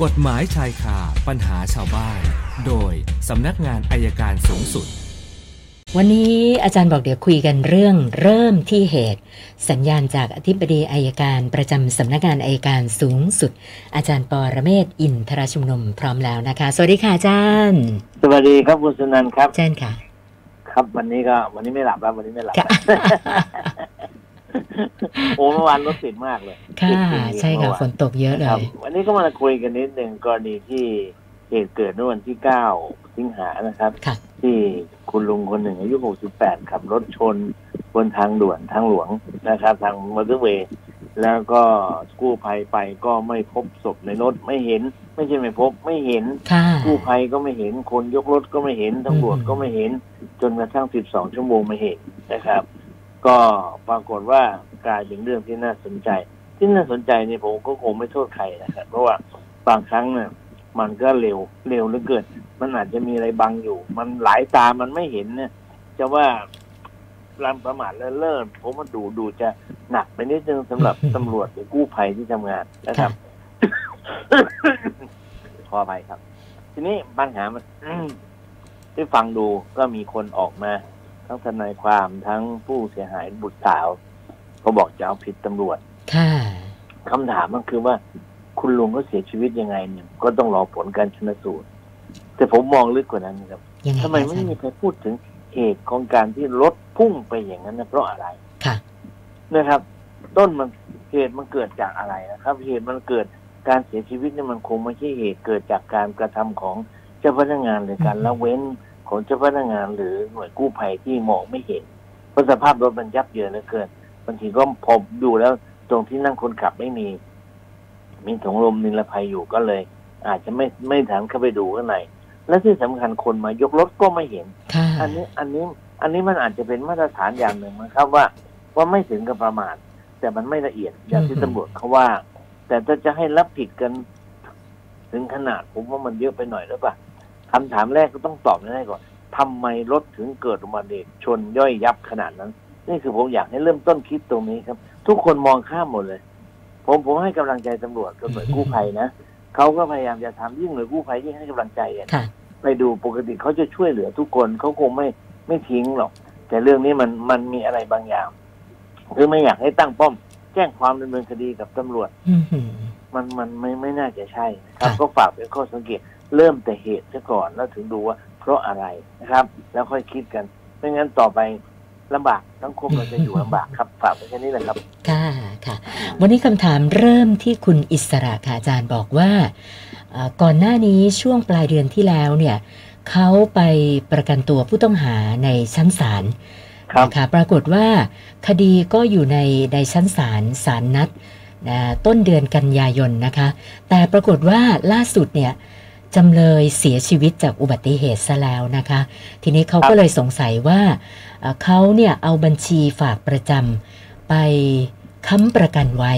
กฎหมายชายคาปัญหาชาวบ้าน โดยสำนักงานอายการสูงสุด วันนี้อาจารย์บอกเดี๋ยวคุยกันเรื่องเริ่มที่เหตุ สัญญาณจากอธิบดีอายการประจำสำนักงานอายการสูงสุด อาจารย์ปอระเมศวร์อินทรชุมนุมพร้อมแล้วนะคะ สวัสดีค่ะอาจารย์ สวัสดีครับคุณสุนันท์ครับเชิญค่ะ ครับวันนี้ก็วันนี้ไม่หลับแล้ววันนี้ไม่หลับค่ะ โอ้เมื่อวานรถติดมากเลยค่ะติดจริงๆใช่ค่ะเมื่อวาฝนตกเยอะเลครับยวันนี้ก็มาคุยกันนิดหนึ่งกรณีที่เหตุเกิดเมื่อวันที่เก้าสิงหานะครับค่ะที่คุณลุงคนหนึ่งอายุ68ขับรถชนบนทางด่วนทางหลวงนะครับ ทางมอเตอร์เวย์แล้วก็กู้ภัยไปก็ไม่พบศพในรถไม่เห็น ไม่ใช่ไม่พบไม่เห็นค่ะกู้ภัยก็ไม่เห็นคนยกรถก็ไม่เห็นตำรวจอืมก็ไม่เห็น จนกระทั่ง 12 ชั่วโมงไม่เห็นนะครับ ก็ปรากฏว่า กลายเป็นเรื่องที่น่าสนใจ ที่น่าสนใจเนี่ยผมก็คงไม่โทษใครนะครับเพราะว่าบางครั้งเนี่ยมันก็เร็วเร็วเหลือเกินมันอาจจะมีอะไรบังอยู่ มันหลายตามันไม่เห็นเนี่ยจะว่าลำประมาทเลินเล่อผมว่าดูดูจะหนักไปนิดนึงสำหรับตำรวจหรือกู้ภัยที่ทำงานนะครับขอไปครับ ทีนี้ปัญหามันที่ฟังดูก็มีคนออกมา ทั้งทนายความทั้งผู้เสียหายบุตรสาว ก็บอกจะเอาผิดตำรวจค่ะคำถามมันคือว่า คุณลุงก็เสียชีวิตยังไงเนี่ย ก็ต้องรอผลการชนสูตร แต่ผมมองลึกกว่านั้นครับยังไงทำไมคะอาไม่จารย์มีใครพูดถึงเหตุของการที่รถพุ่งไปอย่างนั้นนะเพราะอะไรค่ะนะครับ ต้นมันเหตุมันเกิดจากอะไรนะครับ เหตุมันเกิดการเสียชีวิตเนี่ยมันคงไม่ใช่เหตุเกิดจากการกระทำของเจ้าพนักงานหรือการอืมละเว้นของเจ้าพนักงานหรือหน่วยกู้ภัยที่มองไม่เห็นเพราะสภาพรถมันยับเยินเหลือเกินบางทีก็พอดูแล้ว ตรงที่นั่งคนขับไม่มี มีถุงลมนิรภัยอยู่ก็เลย อาจจะไม่ไม่ทันเข้าไปดูข้างในและที่สำคัญคนมายกรถก็ไม่เห็นค่ะอันนี้อันนี้อันนี้มันอาจจะเป็นมาตรฐานอย่างหนึ่งนะครับว่าว่าไม่ถึงกับประมาทแต่มันไม่ละเอียดอย่างที่อืมตำรวจเขาว่า แต่ถ้าจะให้รับผิดกัน ถึงขนาดผมว่ามันเยอะไปหน่อยหรือเปล่าคำถามแรกก็ต้องตอบให้ก่อนทำไมรถถึงเกิดอุบัติเหตุชนย่อยยับขนาดนั้น นี่คือผมอยากให้เริ่มต้นคิดตรงนี้ครับ ทุกคนมองข้ามหมดเลย ผมผมให้กำลังใจตำรวจกับหน่วยกู้ภัยนะเขาก็พยายามจะทำยิ่งหน่วยกู้ภัยยิ่งให้กำลังใจอะค่ะไปดูปกติเขาจะช่วยเหลือทุกคนเขาคงไม่ไม่ทิ้งหรอก แต่เรื่องนี้มันมันมีอะไรบางอย่างคือไม่อยากให้ตั้งป้อม แจ้งความดำเนินคดีกับตำรวจอืมหืมมันมันไม่ไม่น่าจะใช่นะครับค่ะก็ฝากเป็นข้อสังเกต เริ่มแต่เหตุซะก่อนแล้วถึงดูว่าเพราะอะไรนะครับ แล้วค่อยคิดกัน ไม่งั้นต่อไป ลำบากสังคมเราจะอยู่ลำบากครับฝากไปแค่นี้แหละครับค่ะค่ะ วันนี้คำถามเริ่มที่คุณอิสระค่ะอาจารย์บอกว่าเอ่อก่อนหน้านี้ช่วงปลายเดือนที่แล้วเนี่ยเขาไปประกันตัวผู้ต้องหาในชั้นศาลครับนะคะปรากฏว่าคดีก็อยู่ในในชั้นศาลศาลนัดนะต้นเดือนกันยายนนะคะ แต่ปรากฏว่าล่าสุดเนี่ย จำเลยเสียชีวิตจากอุบัติเหตุซะแล้วนะคะ ทีนี้เขาก็เลยสงสัยว่าเขาเนี่ยเอาบัญชีฝากประจำไปค้ำประกันไว้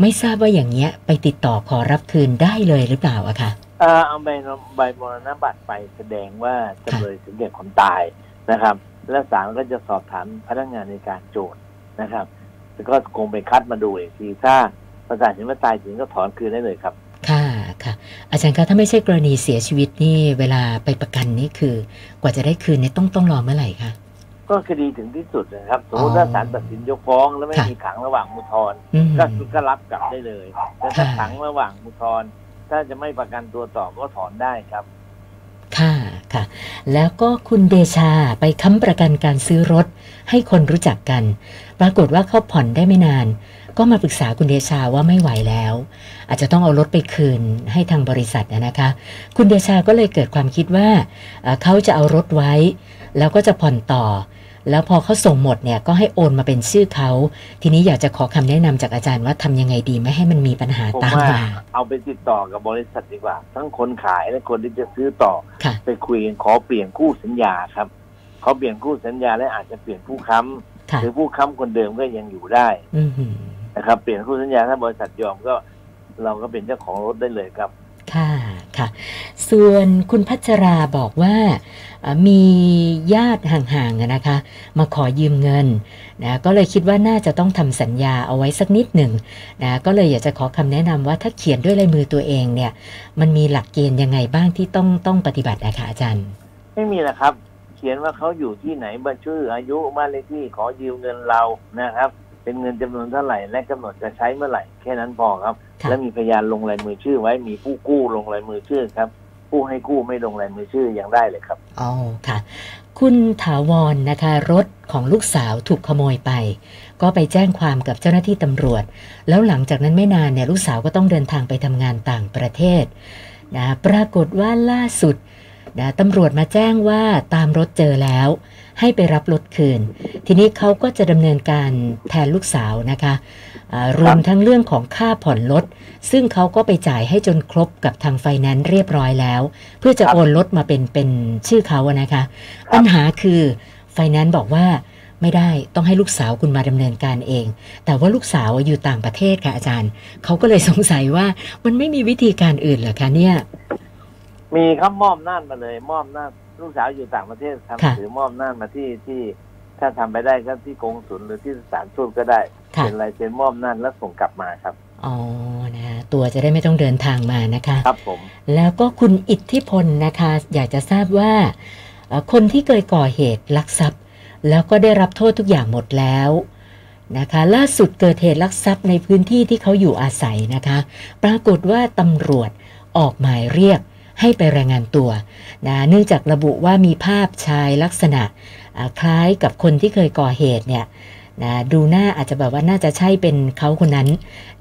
ไม่ทราบว่าอย่างเงี้ยไปติดต่อขอรับคืนได้เลยหรือเปล่าอะคะเออเอาใบใบมรณบัตรไปแสดงว่าจำเลยถึงแก่ความตายนะครับ แล้วศาลก็จะสอบถามพนักงานในการโจทย์นะครับแล้วก็คงไปคัดมาดูอีกทีถ้าประกาศเห็นว่าตายจริงก็ถอนคืนได้เลยครับ ค่ะค่ะ อาจารย์คะถ้าไม่ใช่กรณีเสียชีวิตนี่เวลาไปประกันนี่คือ กว่าจะได้คืนเนี่ยต้องต้องรอเมื่อไหร่คะก็คดีถึงที่สุดนะครับสมมติอ๋อถ้าศาลตัดสินยกฟ้องแล้วไม่ค่ะมีขังระหว่างอุทธรณ์อืมก็ก็รับกลับได้เลยแต่ถ้าค่ะขังระหว่างอุทธรณ์ถ้าจะไม่ประกันตัวต่อก็ถอนได้ครับ ค่ะค่ะ แล้วก็คุณเดชาไปค้ำประกันการซื้อรถ ให้คนรู้จักกัน ปรากฏว่าเขาผ่อนได้ไม่นาน ก็มาปรึกษาคุณเดชาว่าไม่ไหวแล้ว อาจจะต้องเอารถไปคืนให้ทางบริษัทนะนะคะ คุณเดชาก็เลยเกิดความคิดว่าเอ่อเขาจะเอารถไว้ แล้วก็จะผ่อนต่อ แล้วพอเขาส่งหมดเนี่ยก็ให้โอนมาเป็นชื่อเขาทีนี้อยากจะขอคำแนะนำจากอาจารย์ว่าทำยังไงดีไม่ให้มันมีปัญหาผมตามว่ามาเอาไปติดต่อกับบริษัทดีกว่า ทั้งคนขายและคนที่จะซื้อต่อค่ะไปคุยกันขอเปลี่ยนคู่สัญญาครับเขาเปลี่ยนคู่สัญญาและอาจจะเปลี่ยนผู้ค้ค่ะำหรือผู้ค้ำคนเดิมก็ยังอยู่ได้อือหือ นะครับเปลี่ยนคู่สัญญาถ้าบริษัทยอมก็เราก็เป็นเจ้าของรถได้เลยครับ ค่ะค่ะ ส่วนคุณพัชราบอกว่าอ่ามีญาติห่างๆอะนะคะ มาขอยืมเงินนะก็เลยคิดว่าน่าจะต้องทำสัญญาเอาไว้สักนิดหนึ่งนะก็เลยอยากจะขอคำแนะนำว่าถ้าเขียนด้วยลายมือตัวเองเนี่ย มันมีหลักเกณฑ์ยังไงบ้างที่ต้องต้องปฏิบัติอะคะอาจารย์ ไม่มีนะครับ เขียนว่าเขาอยู่ที่ไหนบัญชื่ออายุบ้านเลขที่ขอยืมเงินเรานะครับ เป็นเงินจำนวนเท่าไหร่และกำหนดจะใช้เมื่อไหร่แค่นั้นพอครับค่ะและมีพยานลงลายมือชื่อไว้มีผู้กู้ลงลายมือชื่อครับผู้ให้กู้ไม่ลงลายมือชื่อยังได้เลยครับอ๋อค่ะ คุณถาวรนะคะ รถของลูกสาวถูกขโมยไป ก็ไปแจ้งความกับเจ้าหน้าที่ตำรวจ แล้วหลังจากนั้นไม่นานเนี่ยลูกสาวก็ต้องเดินทางไปทำงานต่างประเทศนะปรากฏว่าล่าสุด นะตำรวจมาแจ้งว่าตามรถเจอแล้ว ให้ไปรับรถคืน ทีนี้เขาก็จะดำเนินการแทนลูกสาวนะคะอ่ารวมทั้งเรื่องของค่าผ่อนรถซึ่งเขาก็ไปจ่ายให้จนครบกับทางไฟแนนซ์เรียบร้อยแล้ว เพื่อจะครับโอนรถมาเป็นเป็นชื่อเขาอะนะคะครับปัญหาคือไฟแนนซ์บอกว่าไม่ได้ต้องให้ลูกสาวคุณมาดำเนินการเอง แต่ว่าลูกสาวอยู่ต่างประเทศค่ะอาจารย์ เขาก็เลยสงสัยว่ามันไม่มีวิธีการอื่นเหรอคะเนี่ย มีครับมอบอำนาจมาเลย มอบอำนาจลูกสาวอยู่ต่างประเทศทำหนัค่ะงสือมอบอำนาจมาที่ที่ถ้าทำไปได้ก็ที่กงสุลหรือที่สถานทูตก็ได้ค่ะเป็นลายเซ็นมอบอำนาจแล้วส่งกลับมาครับ อ๋อ นะ ตัวจะได้ไม่ต้องเดินทางมานะคะ ครับผม แล้วก็คุณอิทธิพลนะคะ อยากจะทราบว่าเอ่อคนที่เคยก่อเหตุลักทรัพย์ แล้วก็ได้รับโทษทุกอย่างหมดแล้วนะคะ ล่าสุดเกิดเหตุลักทรัพย์ในพื้นที่ที่เขาอยู่อาศัยนะคะ ปรากฏว่าตำรวจออกหมายเรียก ให้ไปรายงานตัวนะเนื่องจากระบุว่ามีภาพชายลักษณะอ่าคล้ายกับคนที่เคยก่อเหตุเนี่ยนะดูหน้าอาจจะแบบว่าน่าจะใช่เป็นเขาคนนั้น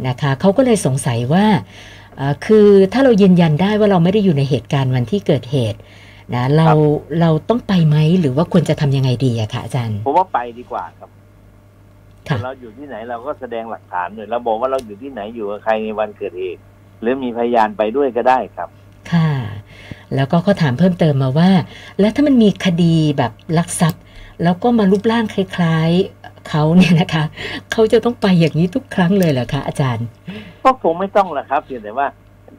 นะคะเขาก็เลยสงสัยว่าอ่าคือถ้าเรายืนยันได้ว่าเราไม่ได้อยู่ในเหตุการณ์วันที่เกิดเหตุนะเราเราต้องไปไหมหรือว่าควรจะทำยังไงดีอะคะอาจารย์ผมว่าไปดีกว่าครับค่ะเราอยู่ที่ไหนเราก็แสดงหลักฐานเลยเราบอกว่าเราอยู่ที่ไหนอยู่กับใครในวันเกิดเหตุหรือมีพยานไปด้วยก็ได้ครับค่ะ แล้วก็เขาถามเพิ่มเติมมาว่า แล้วถ้ามันมีคดีแบบลักทรัพย์ แล้วก็มารูปร่างคล้ายๆเขาเนี่ยนะคะเขาจะต้องไปอย่างนี้ทุกครั้งเลยเหรอคะอาจารย์ ก็คงไม่ต้องละครับเพียงแต่ว่า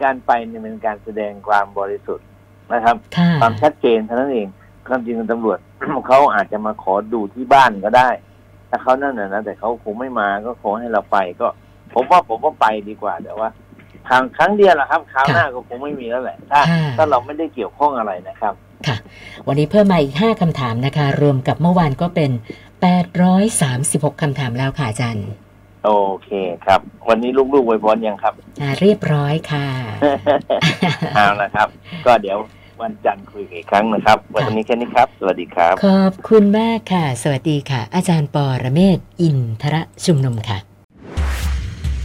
การไปเนี่ยเป็นการแสดงความบริสุทธิ์นะครับค่ะความชัดเจนเท่านั้นเองความจริงตำรวจเขาอาจจะมาขอดูที่บ้านก็ได้ถ้าเขานั่นน่ะนะแต่เขาคงไม่มาก็คงให้เราไปก็ ผมว่าผมว่าไปดีกว่าแต่ว่า ครั้งครั้งเดียวแหละครับคราวหน้าก็คงไม่มีแล้วแหละ ถ้าค่ะถ้าเราไม่ได้เกี่ยวข้องอะไรนะครับ ค่ะ วันนี้เพิ่มมาอีก 5คำถามนะคะ รวมกับเมื่อวานก็เป็น 836คำถามแล้วค่ะอาจารย์ โอเคครับ วันนี้ลูกๆไวยพรยังครับ อ่า เรียบร้อยค่ะเอาละครับ ก็เดี๋ยววันจันทร์คุยกันอีกครั้งนะครับ วันนี้แค่นี้ครับ สวัสดีครับ ขอบคุณมากค่ะ สวัสดีค่ะ อาจารย์ปอระเมศวร์อินทระชุมนุมค่ะ